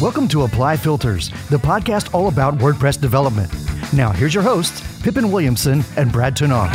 Welcome to Apply Filters, the podcast all about WordPress development. Now, here's your hosts, Pippin Williamson and Brad Touesnard.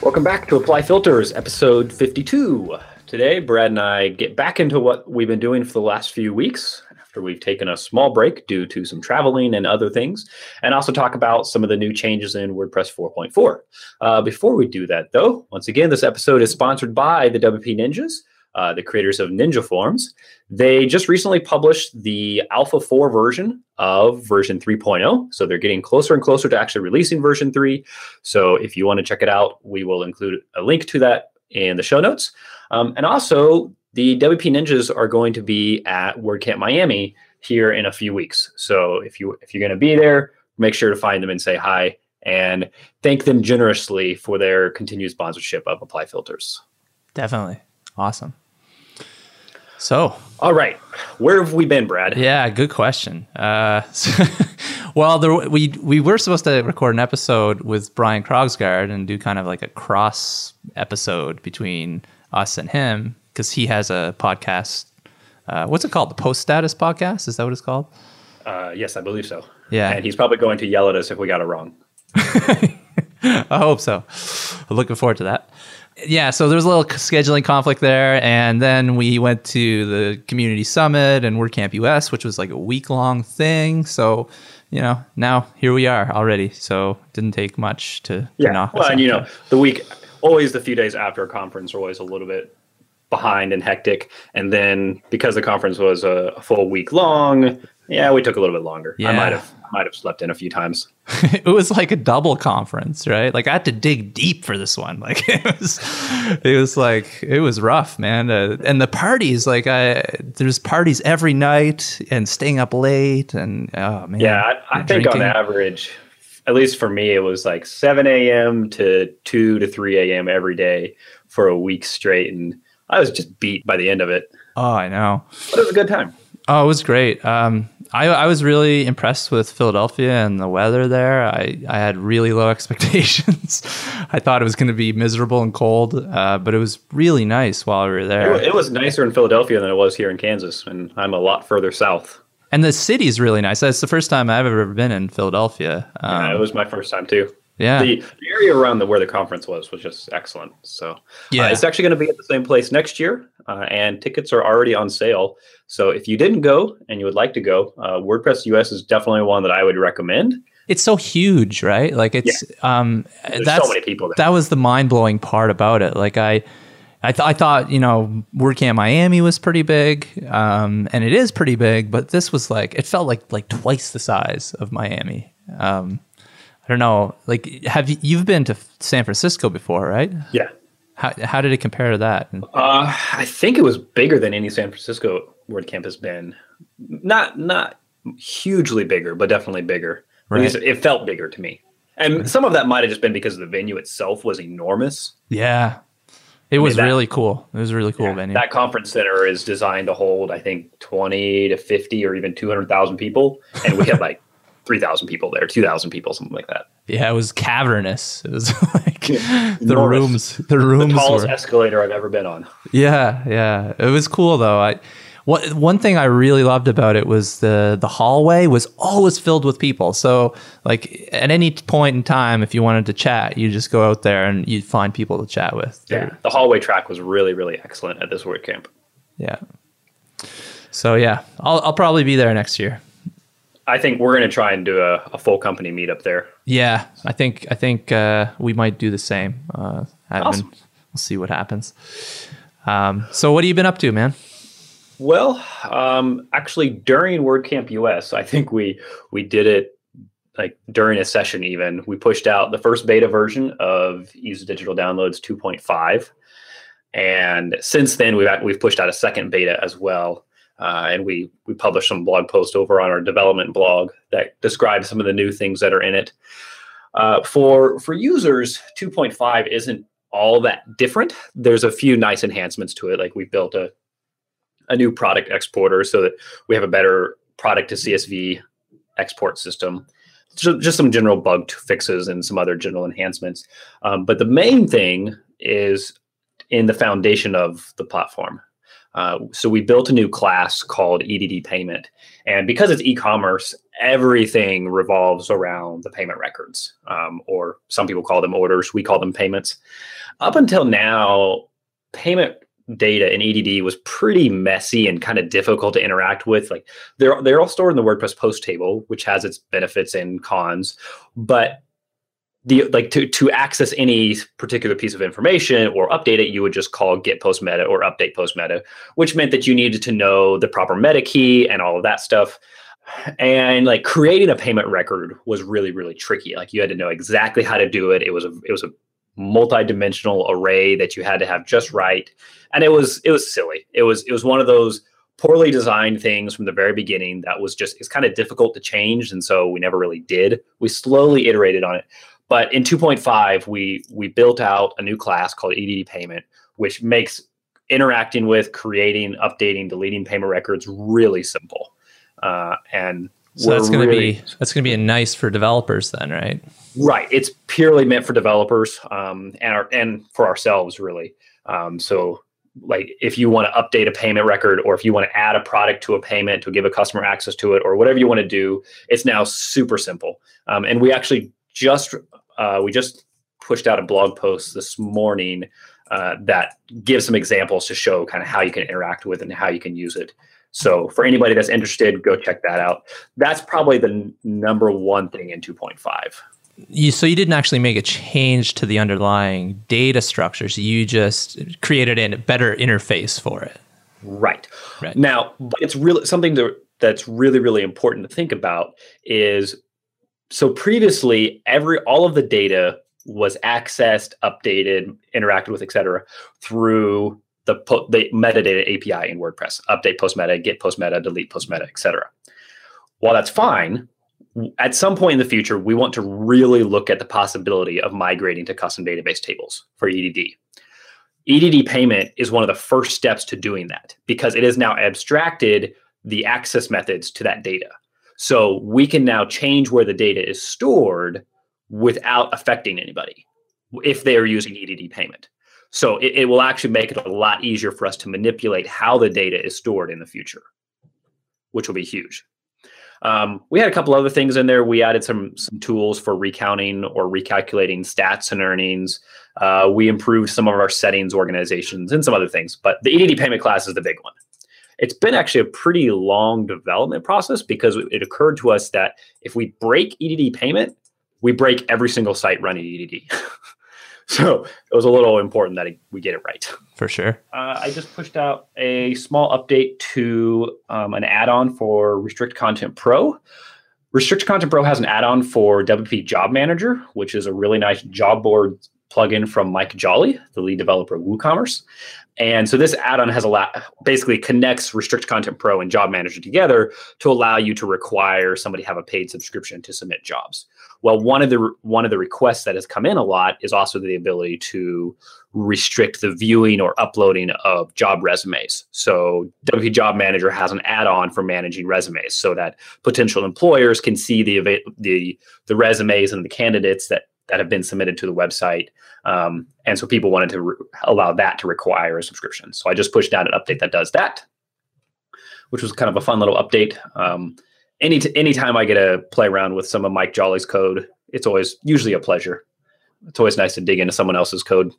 Welcome back to Apply Filters, episode 52. Today, Brad and I get back into what we've been doing for the last few weeks after we've taken a small break due to some traveling and other things, and also talk about some of the new changes in WordPress 4.4. Uh, before we do that, though, once again, this episode is sponsored by the WP Ninjas. Uh, the creators of Ninja Forms. They just recently published the Alpha 4 version of version 3.0. So they're getting closer and closer to actually releasing version 3. So if you want to check it out, we will include a link to that in the show notes. Um, and also, the WP Ninjas are going to be at WordCamp Miami here in a few weeks. So if you if you're going to be there, make sure to find them and say hi and thank them generously for their continued sponsorship of Apply Filters. Definitely. Awesome. So, all right, where have we been, Brad? Yeah, good question. Uh, so, well, there, we we were supposed to record an episode with Brian Krogsgaard and do kind of like a cross episode between us and him because he has a podcast. Uh, what's it called? The Post Status Podcast? Is that what it's called? Uh, yes, I believe so. Yeah, and he's probably going to yell at us if we got it wrong. I hope so. Looking forward to that yeah, so there's a little scheduling conflict there, and then we went to the community summit and WordCamp US, which was like a week long thing. So, you know, now here we are already. So it didn't take much to, yeah. to knock. Well, and you know, the week always the few days after a conference are always a little bit behind and hectic, and then because the conference was a, a full week long, yeah, we took a little bit longer. Yeah. I might have might have slept in a few times. it was like a double conference, right? Like I had to dig deep for this one. Like it was, it was like it was rough, man. Uh, and the parties, like I, there's parties every night and staying up late, and oh man. Yeah, I, I think on average, at least for me, it was like 7 a.m. to 2 to 3 a.m. every day for a week straight, and I was just beat by the end of it. Oh, I know. But it was a good time. Oh, it was great. Um, I, I was really impressed with Philadelphia and the weather there. I, I had really low expectations. I thought it was going to be miserable and cold, uh, but it was really nice while we were there. It, it, was nicer in Philadelphia than it was here in Kansas, and I'm a lot further south. And the city is really nice. That's the first time I've ever been in Philadelphia. Um, yeah, it was my first time too. Yeah. The, the, area around the, where the conference was was just excellent. So yeah, uh, it's actually going to be at the same place next year, uh, and tickets are already on sale. So if you didn't go and you would like to go, uh, WordPress US is definitely one that I would recommend. It's so huge, right? Like it's yeah. um, There's that's so many people. There. That was the mind blowing part about it. Like I. I, th- I thought, you know, WordCamp Miami was pretty big, um, and it is pretty big, but this was like, it felt like like twice the size of Miami. Um, I don't know. Like, have you you've been to San Francisco before, right? Yeah. How how did it compare to that? Uh, I think it was bigger than any San Francisco WordCamp has been. Not not hugely bigger, but definitely bigger. Right. It felt bigger to me, and right. some of that might have just been because the venue itself was enormous. Yeah, it was I mean, that, really cool. It was a really cool yeah, venue. That conference center is designed to hold, I think, twenty to fifty or even two hundred thousand people, and we had like 3,000 people there, 2,000 people, something like that. Yeah, it was cavernous. It was like yeah, the rooms, the rooms. The tallest were, escalator I've ever been on. Yeah, yeah. It was cool though. I what one thing I really loved about it was the the hallway was always filled with people. So like at any point in time, if you wanted to chat, you just go out there and you'd find people to chat with. Yeah, the hallway track was really really excellent at this WordCamp. Yeah. So yeah, I'll I'll probably be there next year. I think we're going to try and do a, a, full company meetup there. Yeah, I think I think uh, we might do the same. Uh, awesome. Been, we'll see what happens. Um, so, what have you been up to, man? Well, um, actually, during WordCamp US, I think we we did it like during a session. Even we pushed out the first beta version of Easy Digital Downloads 2.5, and since then we've we've pushed out a second beta as well. Uh, and we we published some blog post over on our development blog that describes some of the new things that are in it. Uh, for for users, 2.5 isn't all that different. There's a few nice enhancements to it, like we built a a new product exporter so that we have a better product to CSV export system. So just some general bug fixes and some other general enhancements. Um, but the main thing is in the foundation of the platform. Uh, so we built a new class called EDD payment. And because it's e commerce, everything revolves around the payment records, um, or some people call them orders. We call them payments. Up until now, payment data in EDD was pretty messy and kind of difficult to interact with. Like they're they're all stored in the WordPress post table, which has its benefits and cons, but the like to to access any particular piece of information or update it, you would just call get post meta or update post meta, which meant that you needed to know the proper meta key and all of that stuff. And like creating a payment record was really really tricky. Like you had to know exactly how to do it. It was a it was a multi-dimensional array that you had to have just right and it was it was silly it was it was one of those poorly designed things from the very beginning that was just it's kind of difficult to change and so we never really did we slowly iterated on it but in 2.5, we we built out a new class called EDD payment, which makes interacting with, creating, updating, deleting payment records really simple. Uh, and so that's going to really, be that's going to be nice for developers then, right? Right. It's purely meant for developers um, and our, and for ourselves really. Um, so like if you want to update a payment record or if you want to add a product to a payment to give a customer access to it or whatever you want to do, it's now super simple. Um, and we actually just uh, we just pushed out a blog post this morning uh, that gives some examples to show kind of how you can interact with and how you can use it. So for anybody that's interested, go check that out. That's probably the n- number one thing in 2.5. You, so you didn't actually make a change to the underlying data structures. You just created a better interface for it. Right. right. Now, it's really something to, that's really really important to think about is so previously every all of the data was accessed updated interacted with etc through the po- the metadata api in wordpress. Update post meta get post meta delete post meta etc while that's fine at some point in the future we want to really look at the possibility of migrating to custom database tables for edd edd payment is one of the first steps to doing that because it has now abstracted the access methods to that data so we can now change where the data is stored without affecting anybody if they are using EDD payment. So it, it, will actually make it a lot easier for us to manipulate how the data is stored in the future, which will be huge. Um, we had a couple other things in there. We added some some tools for recounting or recalculating stats and earnings. Uh, we improved some of our settings organizations and some other things. But the EDD payment class is the big one it's been actually a pretty long development process because it occurred to us that if we break EDD payment, we break every single site running EDD. so it was a little important that we get it right. For sure. Uh, I just pushed out a small update to um, an add-on for Restrict Content Pro. Restrict Content Pro has an add-on for WP Job Manager, which is a really nice job board plugin from Mike Jolley, the lead developer of WooCommerce. And so this add-on has a lot basically connects Restrict Content Pro and Job Manager together to allow you to require somebody have a paid subscription to submit jobs. Well, one of the one of the requests that has come in a lot is also the ability to restrict the viewing or uploading of job resumes. So WP Job Manager has an add-on for managing resumes so that potential employers can see the the the resumes and the candidates that that have been submitted to the website. Um, and so people wanted to re- allow that to require a subscription. So I just pushed out an update that does that, which was kind of a fun little update. Um, any t- anytime I get to play around with some of Mike Jolley's code, it's always usually a pleasure. It's always nice to dig into someone else's code.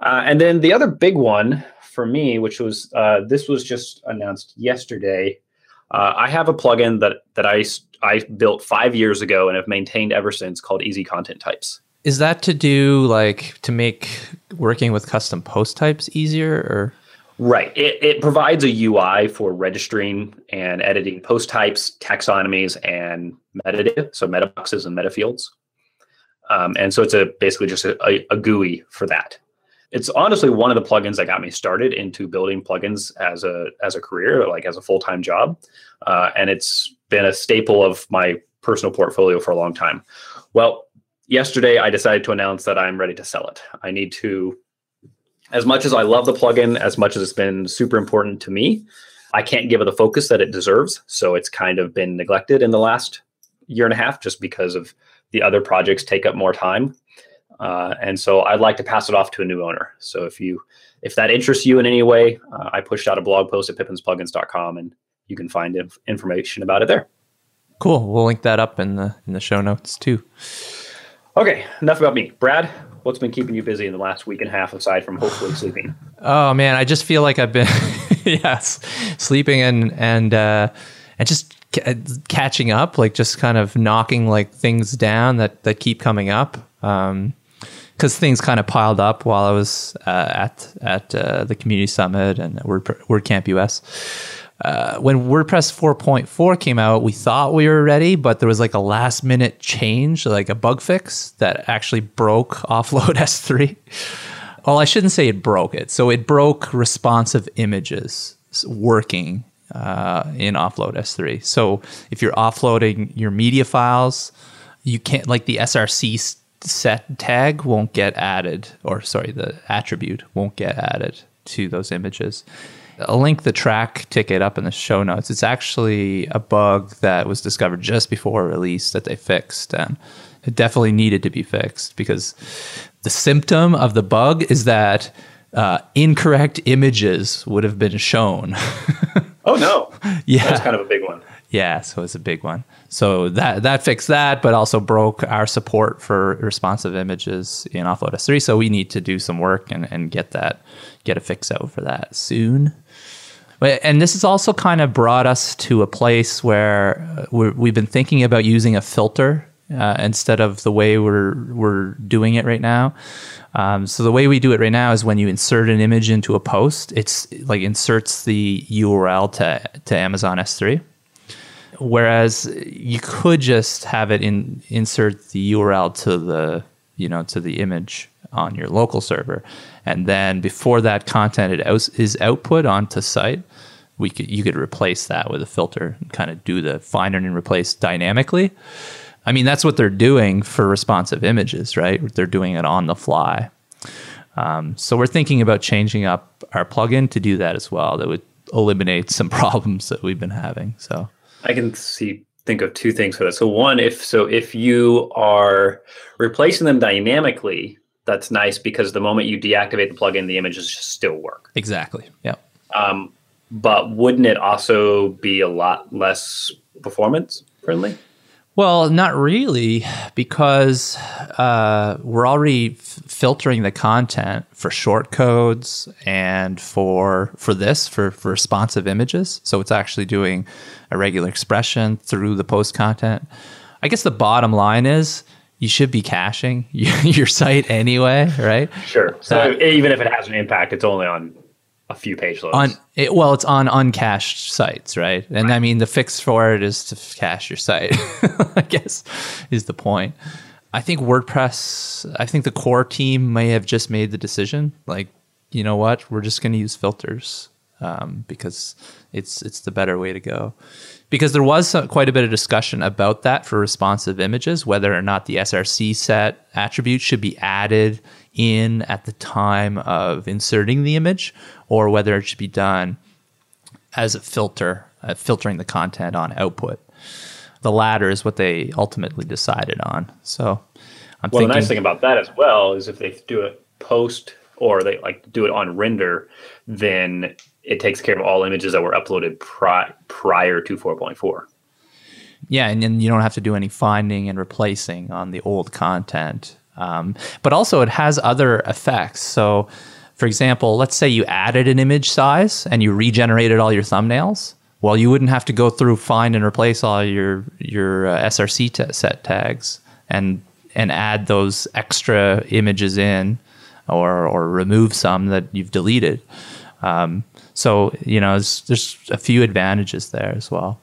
Uh, and then the other big one for me, which was uh, this was just announced yesterday. Uh, I have a plugin that that I I built five years ago and have maintained ever since called Easy Content Types. Is that to do like to make working with custom post types easier or? Right. It, it provides a UI for registering and editing post types, taxonomies, and metadata, so meta boxes and meta fields. Um, and so it's a basically just a, a, a GUI for that it's honestly one of the plugins that got me started into building plugins as a as a career, like as a full time job, uh, and it's been a staple of my personal portfolio for a long time. Well, yesterday I decided to announce that I'm ready to sell it. I need to, as much as I love the plugin, as much as it's been super important to me, I can't give it the focus that it deserves. So it's kind of been neglected in the last year and a half just because of the other projects take up more time. Uh, and so I'd like to pass it off to a new owner. So if you if that interests you in any way, uh, I pushed out a blog post at pippinsplugins.com and you can find inf- information about it there. Cool. We'll link that up in the in the show notes too. Okay, enough about me. Brad, what's been keeping you busy in the last week and a half aside from hopefully sleeping? Oh man, I just feel like I've been yes, sleeping and and uh and just c- catching up, like just kind of knocking like things down that that keep coming up. Um because things kind of piled up while I was uh, at at uh, the community summit and Word, WordCamp US. Uh, when WordPress 4.4 came out, we thought we were ready, but there was like a last minute change, like a bug fix that actually broke Offload S3. Well, I shouldn't say it broke it. So it broke responsive images working uh, in Offload S3. So if you're offloading your media files, you can't, like the SRC set tag won't get added, or sorry, the attribute won't get added to those images. I'll link the Trac ticket up in the show notes. It's actually a bug that was discovered just before release that they fixed. And it definitely needed to be fixed because the symptom of the bug is that uh, incorrect images would have been shown. oh, no. Yeah. That's kind of a big one. Yeah, so it's a big one. So that that fixed that, but also broke our support for responsive images in Offload S3. So we need to do some work and, and get that get a fix out for that soon. And this has also kind of brought us to a place where we have been thinking about using a filter uh, instead of the way we're we're doing it right now. Um, so the way we do it right now is when you insert an image into a post, it's like inserts the URL to to Amazon S3. Whereas you could just have it in insert the URL to the you know to the image on your local server, and then before that content is output onto site, we could you could replace that with a filter and kind of do the find and replace dynamically. I mean, that's what they're doing for responsive images, right? They're doing it on the fly. Um, so we're thinking about changing up our plugin to do that as well. That would eliminate some problems that we've been having. So I can see think of two things for that. So one, if so, if you are replacing them dynamically, that's nice because the moment you deactivate the plugin, the images just still work. Exactly. Yeah. Um, but wouldn't it also be a lot less performance friendly? Well, not really, because uh, we're already f- filtering the content for short codes and for for this for, for responsive images. So it's actually doing a regular expression through the post content. I guess the bottom line is you should be caching your site anyway, right? Sure. So that, even if it has an impact, it's only on a few page loads. On it, well, it's on uncached sites, right? And right. I mean, the fix for it is to cache your site. I guess is the point. I think WordPress. I think the core team may have just made the decision, like, you know what, we're just going to use filters um, because it's it's the better way to go because there was quite a bit of discussion about that for responsive images, whether or not the SRC set attribute should be added in at the time of inserting the image, or whether it should be done as a filter, uh, filtering the content on output. The latter is what they ultimately decided on. So, I'm well, thinking, the nice thing about that as well is if they do it post or they like do it on render, then it takes care of all images that were uploaded pri- prior to 4.4. Yeah, and then you don't have to do any finding and replacing on the old content. Um, but also, it has other effects. So, for example, let's say you added an image size and you regenerated all your thumbnails. Well, you wouldn't have to go through find and replace all your your uh, SRC t- set tags and and add those extra images in, or or remove some that you've deleted. Um, so you know, there's, there's a few advantages there as well.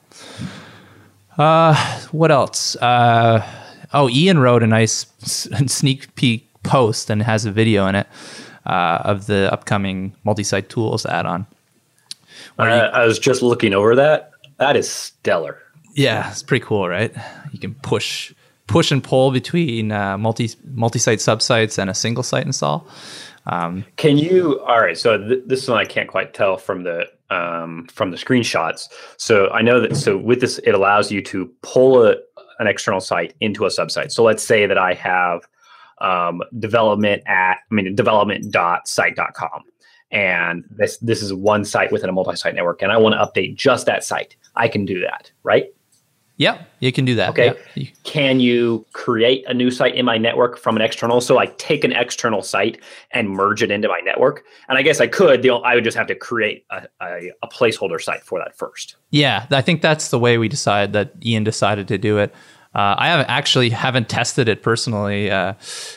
Uh, what else? Uh, oh, Ian wrote a nice sneak peek post and has a video in it uh, of the upcoming multi-site tools add-on. Uh, I was just looking over that. That is stellar. Yeah, it's pretty cool, right? You can push push and pull between uh, multi multi-site subsites and a single site install. Um, Can you? All right. So th- this one I can't quite tell from the um, from the screenshots. So I know that. So with this, it allows you to pull a, an external site into a subsite. So let's say that I have um, development at I mean development.site.com. And this this is one site within a multi-site network, and I want to update just that site. I can do that, right? Yeah, you can do that. Okay. Yeah. Can you create a new site in my network from an external? So like take an external site and merge it into my network. And I guess I could. The, I would just have to create a, a, a placeholder site for that first. Yeah, I think that's the way we decided that Ian decided to do it. Uh, I haven't actually haven't tested it personally uh,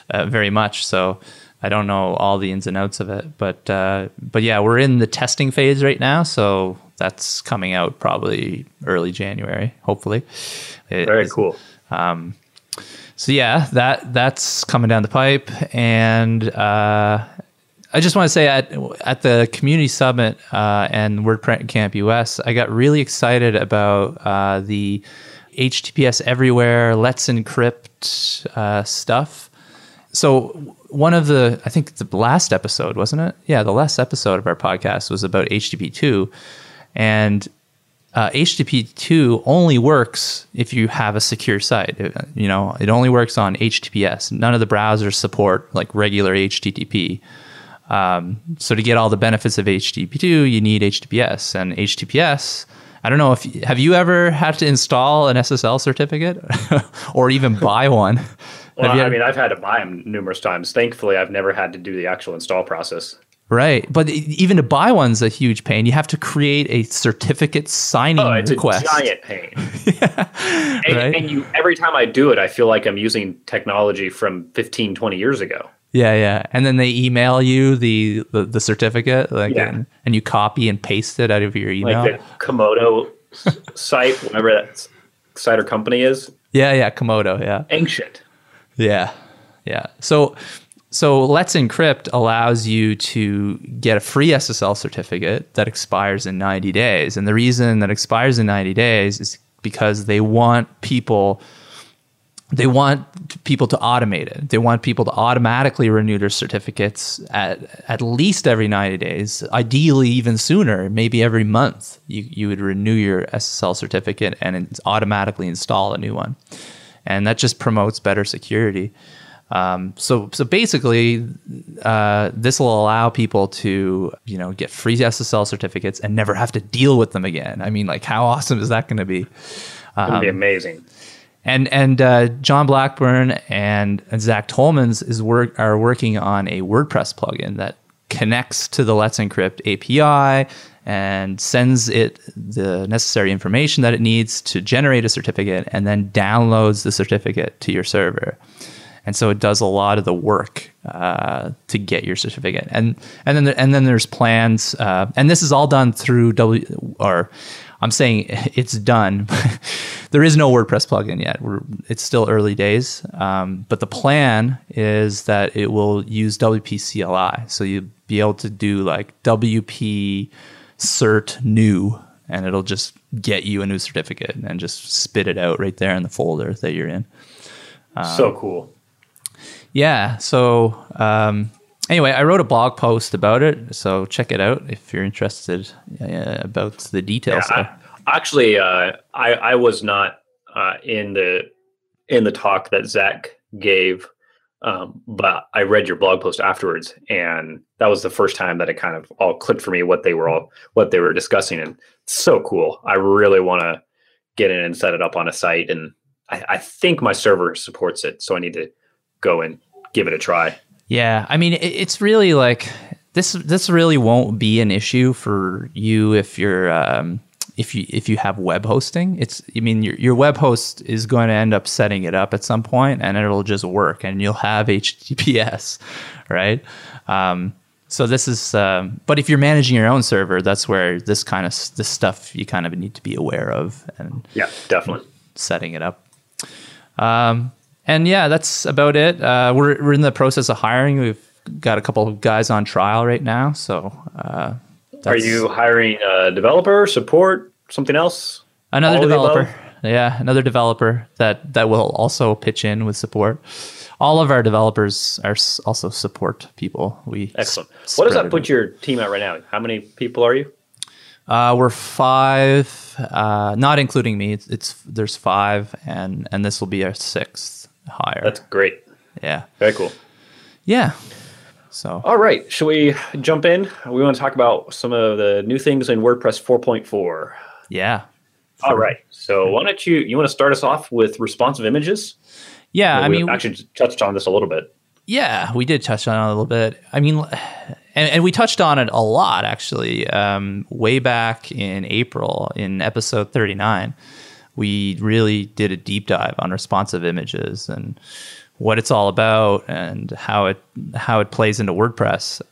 uh, very much, so I don't know all the ins and outs of it. But uh, but yeah, we're in the testing phase right now, so that's coming out probably early January, hopefully. It Very is, cool. Um, so yeah, that that's coming down the pipe, and uh, I just want to say at at the community summit uh, and Camp US, I got really excited about uh, the HTTPS everywhere, Let's Encrypt uh, stuff. So one of the, I think the last episode, wasn't it? Yeah, the last episode of our podcast was about HTTP two, and uh, HTTP two only works if you have a secure site. It, you know, it only works on HTTPS. None of the browsers support like regular HTTP. Um, so to get all the benefits of HTTP two, you need HTTPS, and HTTPS. I don't know if have you ever had to install an SSL certificate or even buy one. Well, I mean, I've had to buy them numerous times. Thankfully, I've never had to do the actual install process. Right, but even to buy one's a huge pain. You have to create a certificate signing oh, it's request. a giant pain. yeah. and, right? and you every time I do it, I feel like I'm using technology from 15, 20 years ago. Yeah, yeah, and then they email you the the, the certificate, like, yeah. and, and, you copy and paste it out of your email. Like the Comodo site, whatever that site or company is. Yeah, yeah, Comodo. Yeah, ancient. Yeah, yeah. So so Let's Encrypt allows you to get a free SSL certificate that expires in 90 days. And the reason that expires in 90 days is because they want people they want people to automate it. They want people to automatically renew their certificates at at least every 90 days, ideally even sooner, maybe every month. You you would renew your SSL certificate and automatically install a new one. And that just promotes better security. Um, so so basically, uh, this will allow people to you know get free SSL certificates and never have to deal with them again. I mean, like how awesome is that going to be? Um, to be amazing. And and uh, John Blackbourn and Zack Tollman's is work are working on a WordPress plugin that connects to the Let's Encrypt API and sends it the necessary information that it needs to generate a certificate, and then downloads the certificate to your server and so it does a lot of the work uh, to get your certificate. And and then and then there's plans, uh, and this is all done through W. Or I'm saying it's done. there is no WordPress plugin yet. We're, it's still early days, um, but the plan is that it will use WP CLI, so you'll be able to do like WP cert new and it'll just get you a new certificate and just spit it out right there in the folder that you're in. Um, so cool yeah. So um, anyway, I wrote a blog post about it, so check it out if you're interested uh, about the details. Yeah, I, actually, uh, I I was not uh, in the in the talk that Zack gave, um, but I read your blog post afterwards, and that was the first time that it kind of all clicked for me what they were all what they were discussing, and so cool. I really want to get in and set it up on a site, and I, I think my server supports it, so I need to go and give it a try. Yeah, I mean, it's really like this. This really won't be an issue for you if you're um, if you if you have web hosting. It's I mean, your your web host is going to end up setting it up at some point, and it'll just work, and you'll have HTTPS, right? Um, so this is, um, but if you're managing your own server, that's where this kind of this stuff you kind of need to be aware of, and yeah, definitely setting it up. Um, and yeah, that's about it. Uh, we're we're in the process of hiring. We've got a couple of guys on trial right now. So, uh, are you hiring a developer, support, something else? Another All developer. Yeah, another developer that that will also pitch in with support. All of our developers are also support people. We excellent. What does that put your team at right now? How many people are you? Uh, we're five, uh, not including me. It's, it's, there's five, and and this will be our sixth higher. That's great. Yeah. Very cool. Yeah. So All right, Should we jump in? We want to talk about some of the new things in WordPress 4.4. yeah. All right. So why don't you you want to start us off with responsive images? Yeah. I we mean, actually touched on this a little bit. Yeah, we did touch on it a little bit. I mean, and, and we touched on it a lot actually. Um, way back in April in episode 39, we really did a deep dive on responsive images and what it's all about and how it how it plays into WordPress.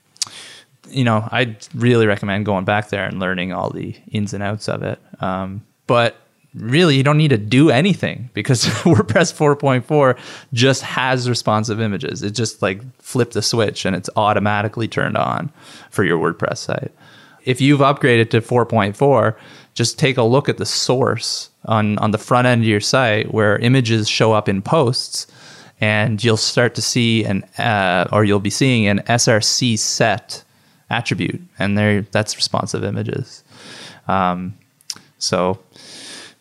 You know, I'd really recommend going back there and learning all the ins and outs of it. Um, but really you don't need to do anything because WordPress 4.4 just has responsive images. It just like flip the switch and it's automatically turned on for your WordPress site. If you've upgraded to 4.4, just take a look at the source on on the front end of your site where images show up in posts and you'll start to see an uh, or you'll be seeing an src set attribute and there that's responsive images. Um, so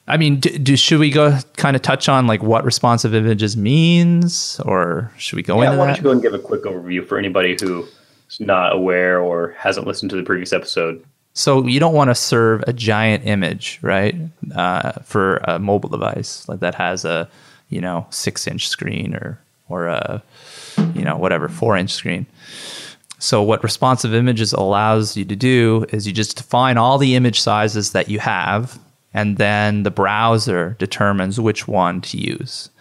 I mean, do, do, should we go kind of touch on like what responsive images means, or should we go yeah, into why that? don't you go and give a quick overview for anybody who's not aware or hasn't listened to the previous episode? So you don't want to serve a giant image, right, uh, for a mobile device like that has a, you know, six-inch screen or or a, you know, whatever four-inch screen. So what responsive images allows you to do is you just define all the image sizes that you have and then the browser determines which one to use.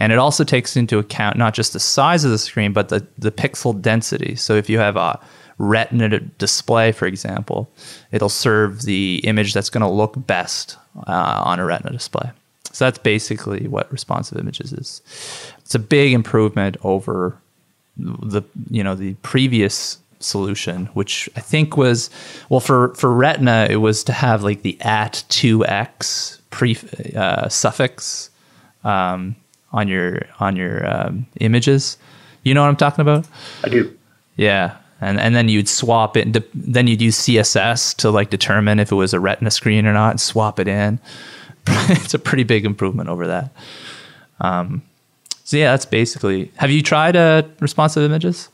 And it also takes into account not just the size of the screen, but the, the pixel density. So if you have a retina display, for example, it'll serve the image that's going to look best uh, on a retina display. So that's basically what responsive images is. It's a big improvement over the you know the previous solution, which I think was well for for Retina, it was to have like the at two x pre uh, suffix um, on your on your um, images. You know what I'm talking about? I do. Yeah, and and then you'd swap it. Then you'd use CSS to like determine if it was a Retina screen or not, and swap it in. it's a pretty big improvement over that. Um, so yeah, that's basically. Have you tried uh, responsive images?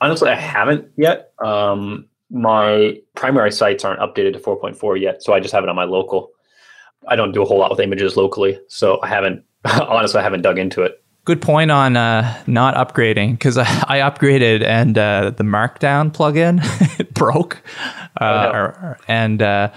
Honestly, I haven't yet. Um, my primary sites aren't updated to 4.4 yet, so I just have it on my local. I don't do a whole lot with images locally, so I haven't. honestly, I haven't dug into it. Good point on uh, not upgrading because I, I, upgraded and uh, the Markdown plugin broke, uh, oh, no. or, and uh,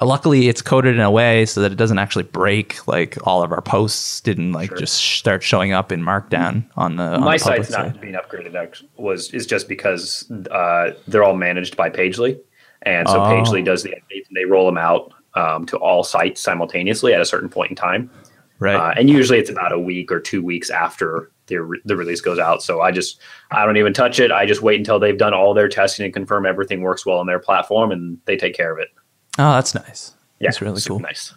luckily it's coded in a way so that it doesn't actually break. Like all of our posts didn't like sure. just start showing up in Markdown on the. On My the site's side. not being upgraded. Was is just because uh, they're all managed by Pagely, and so oh. Pagely does the updates and they roll them out um, to all sites simultaneously at a certain point in time. Right. Uh, and usually it's about a week or two weeks after the, the release goes out. So I just, I don't even touch it. I just wait until they've done all their testing and confirm everything works well on their platform and they take care of it. Oh, that's nice. Yeah. That's really cool. Nice.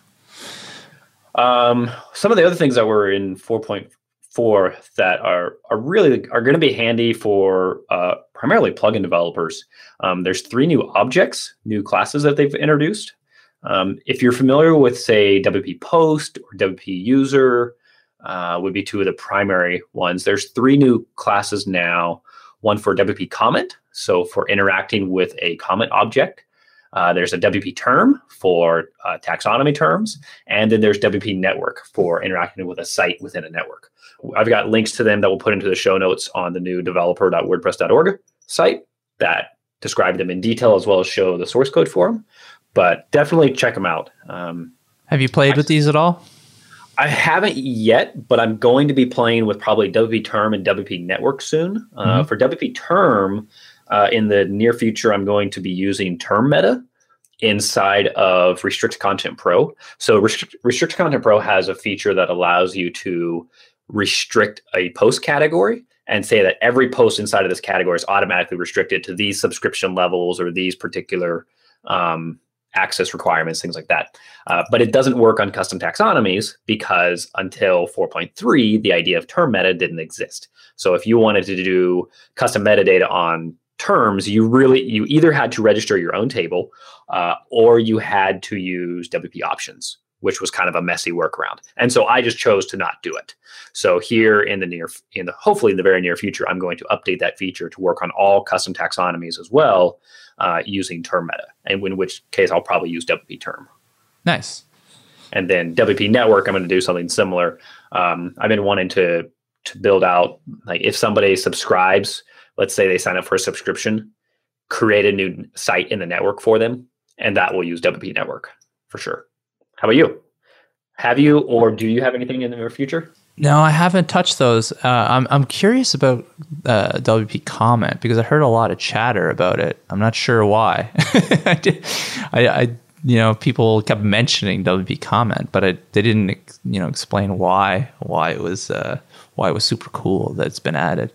Um, some of the other things that were in 4.4 that are, are really, are going to be handy for uh, primarily plugin developers. Um, there's three new objects, new classes that they've introduced. Um, if you're familiar with, say, WP Post or WP User, uh, would be two of the primary ones. There's three new classes now. One for WP Comment, so for interacting with a comment object. Uh, there's a WP Term for uh, taxonomy terms, and then there's WP Network for interacting with a site within a network. I've got links to them that we'll put into the show notes on the new developer.wordpress.org site that describe them in detail as well as show the source code for them but definitely check them out. Um, Have you played I, with these at all? I haven't yet, but I'm going to be playing with probably WP Term and WP Network soon. Uh, mm-hmm. For WP Term, uh, in the near future, I'm going to be using Term Meta inside of Restrict Content Pro. So Restrict, Restrict Content Pro has a feature that allows you to restrict a post category and say that every post inside of this category is automatically restricted to these subscription levels or these particular um, access requirements, things like that. Uh, but it doesn't work on custom taxonomies because until 4.3, the idea of term meta didn't exist. So if you wanted to do custom metadata on terms, you really you either had to register your own table uh, or you had to use WP options which was kind of a messy workaround. And so I just chose to not do it. So here in the near, in the hopefully in the very near future, I'm going to update that feature to work on all custom taxonomies as well, uh, using term meta. And in which case, I'll probably use WP term. Nice. And then WP network, I'm going to do something similar. Um, I've been wanting to to build out like if somebody subscribes, let's say they sign up for a subscription, create a new site in the network for them, and that will use WP network for sure. How about you? Have you or do you have anything in the near future? No, I haven't touched those. Uh, I'm I'm curious about uh, WP comment because I heard a lot of chatter about it. I'm not sure why. I, did, I, I, you know, people kept mentioning WP comment, but I, they didn't, you know, explain why why it was uh, why it was super cool that it's been added.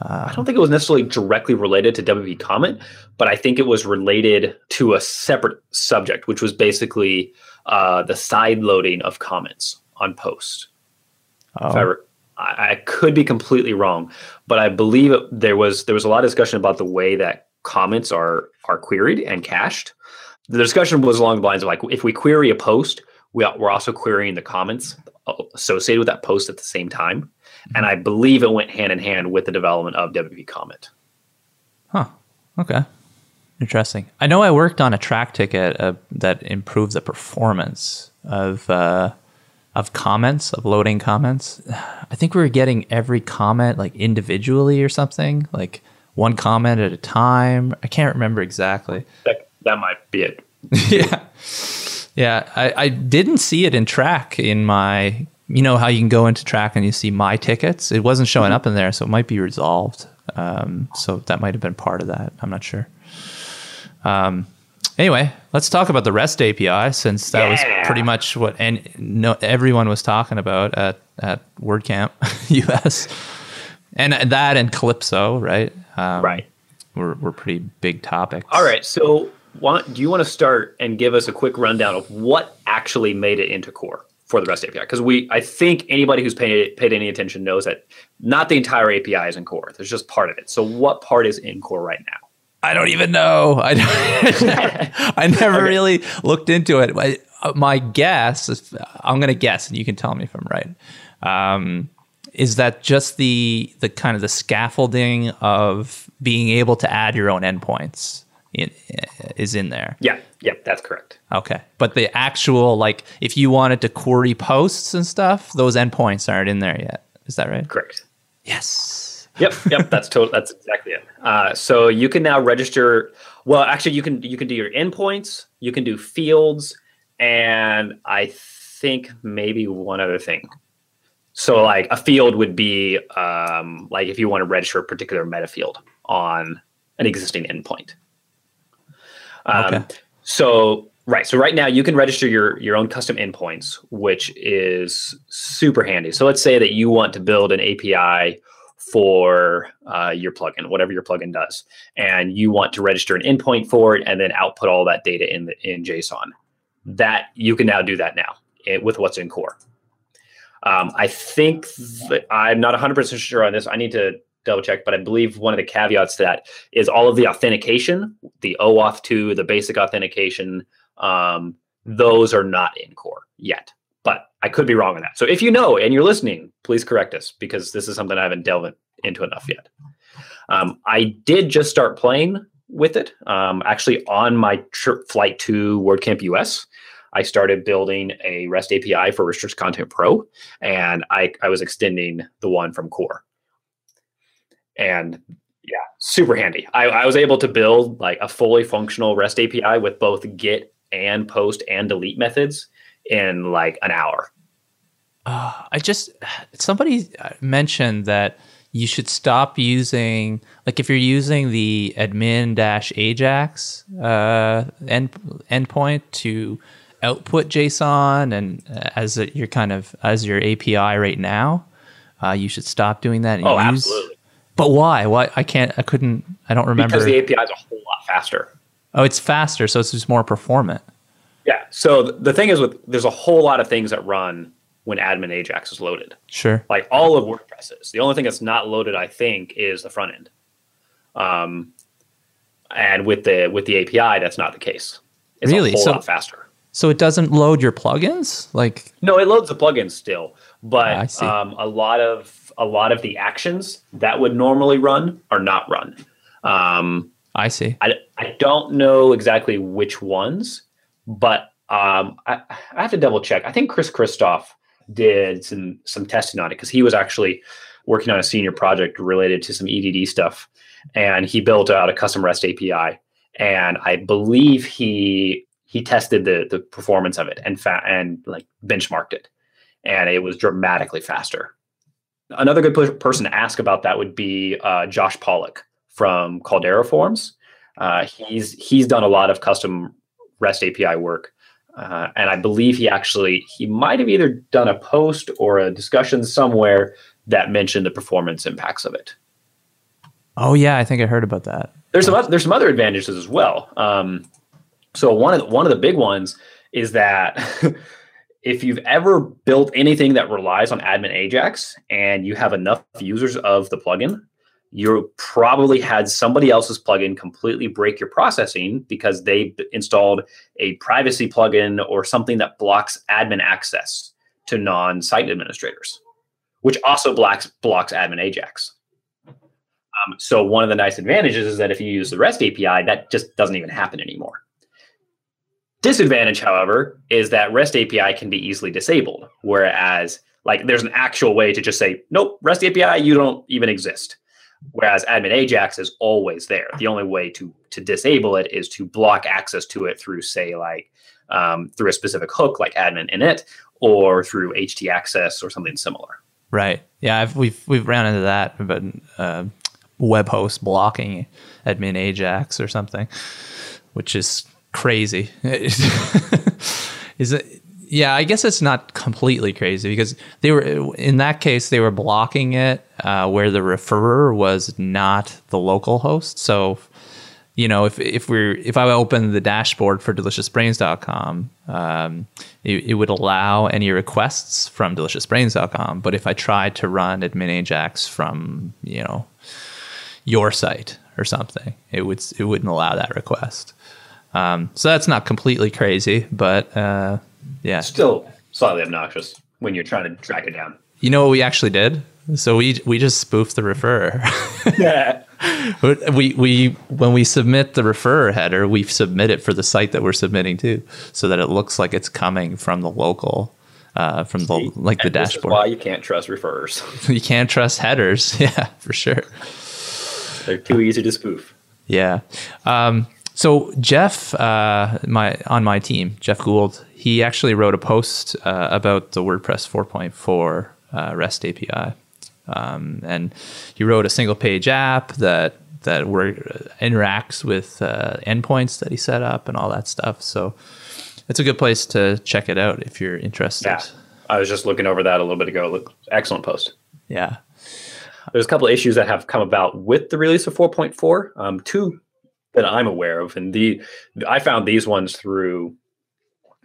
I don't think it was necessarily directly related to WP comment, but I think it was related to a separate subject, which was basically uh, the side loading of comments on post. Oh. I, re- I, I could be completely wrong, but I believe it, there was there was a lot of discussion about the way that comments are are queried and cached. The discussion was along the lines of like if we query a post, we, are- we're also querying the comments associated with that post at the same time. And I believe it went hand in hand with the development of WP comment. Huh. Okay. Interesting. I know I worked on a Trac ticket uh, that improved the performance of uh, of comments, of loading comments. I think we were getting every comment like individually or something, like one comment at a time. I can't remember exactly. That, that might be it. yeah. Yeah. I, I didn't see it in Trac in my, you know, how you can go into Trac and you see my tickets. It wasn't showing up in there, so it might be resolved. Um, so that might have been part of that. I'm not sure. Um, anyway, let's talk about the REST API since that was pretty much what and no everyone was talking about at at WordCamp US, and that and Calypso, right? Um, Right. Were were pretty big topics. All right. So, want, do you want to start and give us a quick rundown of what actually made it into core for the REST API? Because we, I think anybody who's paid paid any attention knows that not the entire API is in core. There's just part of it. So, what part is in core right now? I don't even know. I I never really looked into it. My, uh, my guess, is, I'm going to guess, and you can tell me if I'm right. Um, is that just the the kind of the scaffolding of being able to add your own endpoints in, is in there? Yeah. Yep. That's correct. Okay, but the actual like if you wanted to query posts and stuff, those endpoints aren't in there yet. Is that right? Correct. Yes. Yep, yep, that's total. That's exactly it. Uh, so you can now register. Well, actually, you can you can do your endpoints, you can do fields, and I think maybe one other thing. So, like a field would be um, like if you want to register a particular meta field on an existing endpoint. Um, Okay. So right, so right now you can register your your own custom endpoints, which is super handy. So let's say that you want to build an API for uh, your plugin, whatever your plugin does, and you want to register an endpoint for it, and then output all that data in the, in JSON. That you can now do that now eh, with what's in core. Um, I think that I'm not 100% sure on this. I need to double check, but I believe one of the caveats to that is all of the authentication, the OAuth 2, the basic authentication, um, those are not in core yet. But I could be wrong on that. So if you know and you're listening, please correct us because this is something I haven't delved into enough yet. Um, I did just start playing with it. Um, actually, on my trip flight to WordCamp US, I started building a REST API for Restrict Content Pro, and I, I was extending the one from Core. And yeah, super handy. I, I was able to build like a fully functional REST API with both get and post and delete methods in like an hour. Uh, I just somebody mentioned that you should stop using like if you're using the admin dash ajax uh, end endpoint to output JSON and uh, as a, your kind of as your API right now, uh, you should stop doing that. And Oh, use- absolutely. But why? Why I can't? I couldn't. I don't remember. Because the API is a whole lot faster. oh, it's faster, so it's just more performant. Yeah. So th- the thing is, with there's a whole lot of things that run when admin Ajax is loaded. Sure. Like all of WordPress is. The only thing that's not loaded, I think, is the front end. Um, and with the with the API, that's not the case. It's Really? a whole So- lot faster. So it doesn't load your plugins? Like No, it loads the plugins still, but see. um, a lot of a lot of the actions that would normally run are not run. Um, I see. I, I don't know exactly which ones, but um, I, I have to double check. I think Chris Christoff did some some testing on it because he was actually working on a senior project related to some EDD stuff, and he built out a custom REST API, and I believe he he tested the the performance of it and fa- and like benchmarked it, and it was dramatically faster. Another good per- person to ask about that would be uh, Josh Pollock from Caldera Forms. Uh, he's he's done a lot of custom REST API work, uh, and I believe he actually he might have either done a post or a discussion somewhere that mentioned the performance impacts of it. Oh yeah, I think I heard about that. There's some oth- there's some other advantages as well. Um, so one of the, one of the big ones is that if you've ever built anything that relies on admin Ajax and you have enough users of the plugin, you probably had somebody else's plugin completely break your processing because they installed a privacy plugin or something that blocks admin access to non-site administrators, which also blocks blocks admin Ajax. Um, so one of the nice advantages is that if you use the REST API, that just doesn't even happen anymore. Disadvantage, however, is that REST API can be easily disabled, whereas like there's an actual way to just say, nope, REST API, you don't even exist. Whereas admin Ajax is always there. The only way to to disable it is to block access to it through, say, like um, through a specific hook like admin init or through HT access or something similar. Right. Yeah, I've, we've we've ran into that, but uh, web host blocking admin Ajax or something, which is crazy. is it? Yeah, I guess it's not completely crazy because they were in that case they were blocking it uh, where the referrer was not the local host. So, you know, if if we're if I open the dashboard for deliciousbrains.com, um, it, it would allow any requests from deliciousbrains.com. But if I tried to run admin Ajax from you know your site or something, it would it wouldn't allow that request. Um, so that's not completely crazy, but uh, yeah, Still slightly obnoxious when you're trying to track it down. you know what we actually did? So we we just spoofed the referrer. Yeah. we we when we submit the referrer header, we submit it for the site that we're submitting to, so that it looks like it's coming from the local, uh, from the like the And this is dashboard. why you can't trust referrers. you can't trust headers. Yeah, for sure. They're too easy to spoof. Yeah. Um, so Jeff, uh, my on my team, Jeff Gould, he actually wrote a post uh, about the WordPress 4.4 uh, REST API, um, and he wrote a single page app that that were, interacts with uh, endpoints that he set up and all that stuff. So it's a good place to check it out if you're interested. Yeah. I was just looking over that a little bit ago. Look, excellent post. Yeah. There's a couple of issues that have come about with the release of 4.4. Um, two that I'm aware of, and the I found these ones through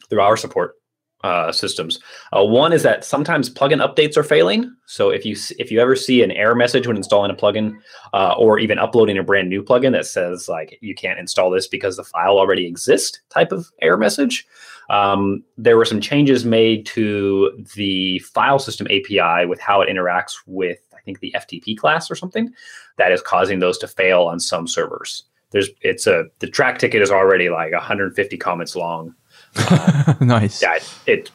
through our support uh, systems. Uh, one is that sometimes plugin updates are failing. So if you if you ever see an error message when installing a plugin, uh, or even uploading a brand new plugin that says like you can't install this because the file already exists, type of error message. Um, there were some changes made to the file system API with how it interacts with, I think, the FTP class or something that is causing those to fail on some servers. There's, it's a, the Trac ticket is already like 150 comments long. nice. Yeah, it, it's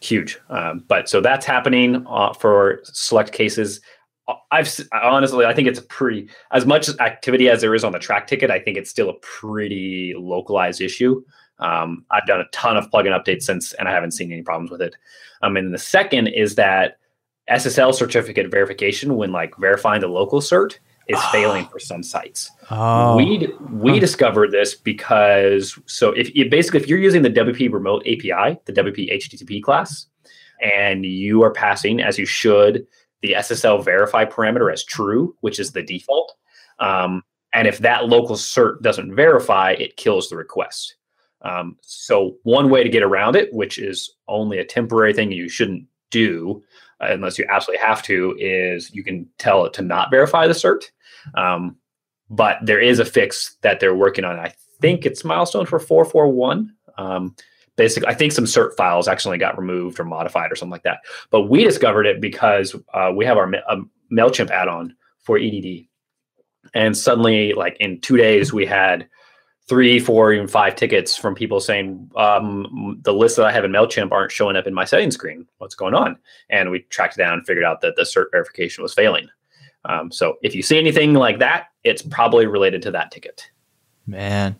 huge. Um, but so that's happening uh, for select cases. Uh, I've honestly, I think it's a pretty as much activity as there is on the Trac ticket. I think it's still a pretty localized issue. Um, I've done a ton of plugin updates since, and I haven't seen any problems with it. Um, and the second is that SSL certificate verification, when like verifying the local cert, is failing for some sites. Oh. We we discovered this because so if you basically if you're using the WP Remote API, the WP HTTP class, and you are passing as you should the SSL verify parameter as true, which is the default, um, and if that local cert doesn't verify, it kills the request. Um, so one way to get around it, which is only a temporary thing you shouldn't do unless you absolutely have to, is you can tell it to not verify the cert. Um, but there is a fix that they're working on. I think it's milestone for 441. Um, basically, I think some cert files actually got removed or modified or something like that. But we discovered it because uh, we have our Mailchimp add-on for EDD, and suddenly, like in two days, we had three, four, even five tickets from people saying um, the lists that I have in Mailchimp aren't showing up in my settings screen. What's going on? And we tracked down and figured out that the cert verification was failing. Um, so if you see anything like that, it's probably related to that ticket. Man,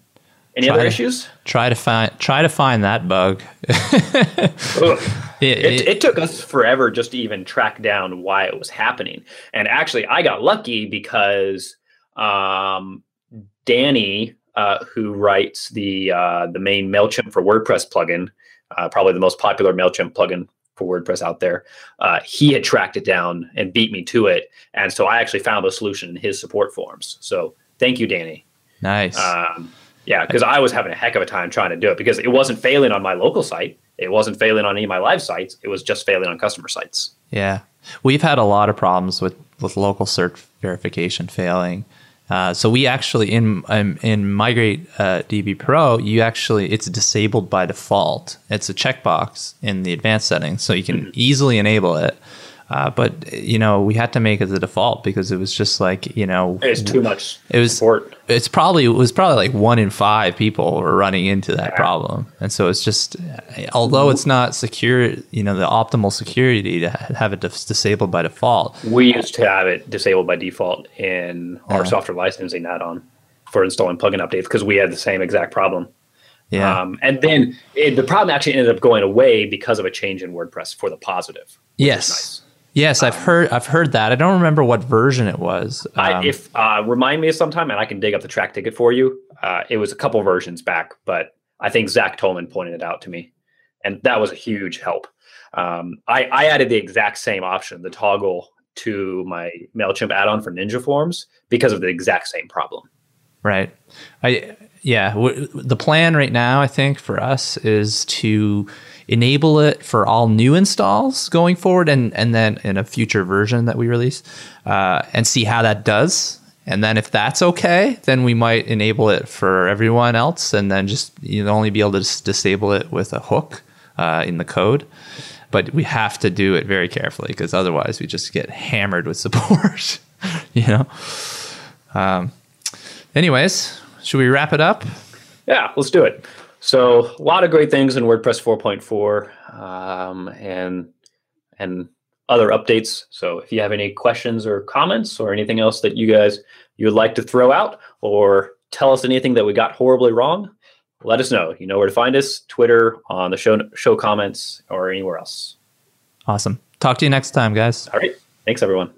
any other to, issues? Try to find try to find that bug. it, it, it, took us forever just to even track down why it was happening. And actually, I got lucky because um, Danny, uh, who writes the uh, the main Mailchimp for WordPress plugin, uh, probably the most popular Mailchimp plugin for WordPress out there, uh, he had tracked it down and beat me to it, and so I actually found the solution in his support forums. So thank you, Danny. Nice. Um, yeah, because I was having a heck of a time trying to do it because it wasn't failing on my local site. It wasn't failing on any of my live sites. It was just failing on customer sites. Yeah, we've had a lot of problems with with local search verification failing. Uh, so we actually in um, in Migrate uh, DB Pro, you actually it's disabled by default. It's a checkbox in the advanced settings, so you can mm-hmm. easily enable it. Uh, but you know, we had to make it the default because it was just like you know, it's too much. It was. Support. It's probably it was probably like one in five people were running into that yeah. problem, and so it's just, although it's not secure, you know, the optimal security to have it disabled by default. We used to have it disabled by default in our software licensing add-on for installing plugin updates because we had the same exact problem. Yeah. Um, and then it, the problem actually ended up going away because of a change in WordPress for the positive. Yes. Yes, I've heard. I've heard that. I don't remember what version it was. Um, I, if uh, remind me of sometime, and I can dig up the Trac ticket for you. Uh, it was a couple versions back, but I think Zack Tollman pointed it out to me, and that was a huge help. Um, I, I added the exact same option, the toggle, to my Mailchimp add-on for Ninja Forms because of the exact same problem. Right. I yeah. W- the plan right now, I think, for us is to enable it for all new installs going forward and, and then in a future version that we release uh, and see how that does. And then if that's okay, then we might enable it for everyone else and then just you know, only be able to dis- disable it with a hook uh, in the code. But we have to do it very carefully because otherwise we just get hammered with support, you know? Um, anyways, should we wrap it up? Yeah, let's do it. So a lot of great things in WordPress 4.4 um, and and other updates. So if you have any questions or comments or anything else that you guys you would like to throw out or tell us anything that we got horribly wrong, let us know. You know where to find us: Twitter, on the show show comments, or anywhere else. Awesome. Talk to you next time, guys. All right. Thanks, everyone.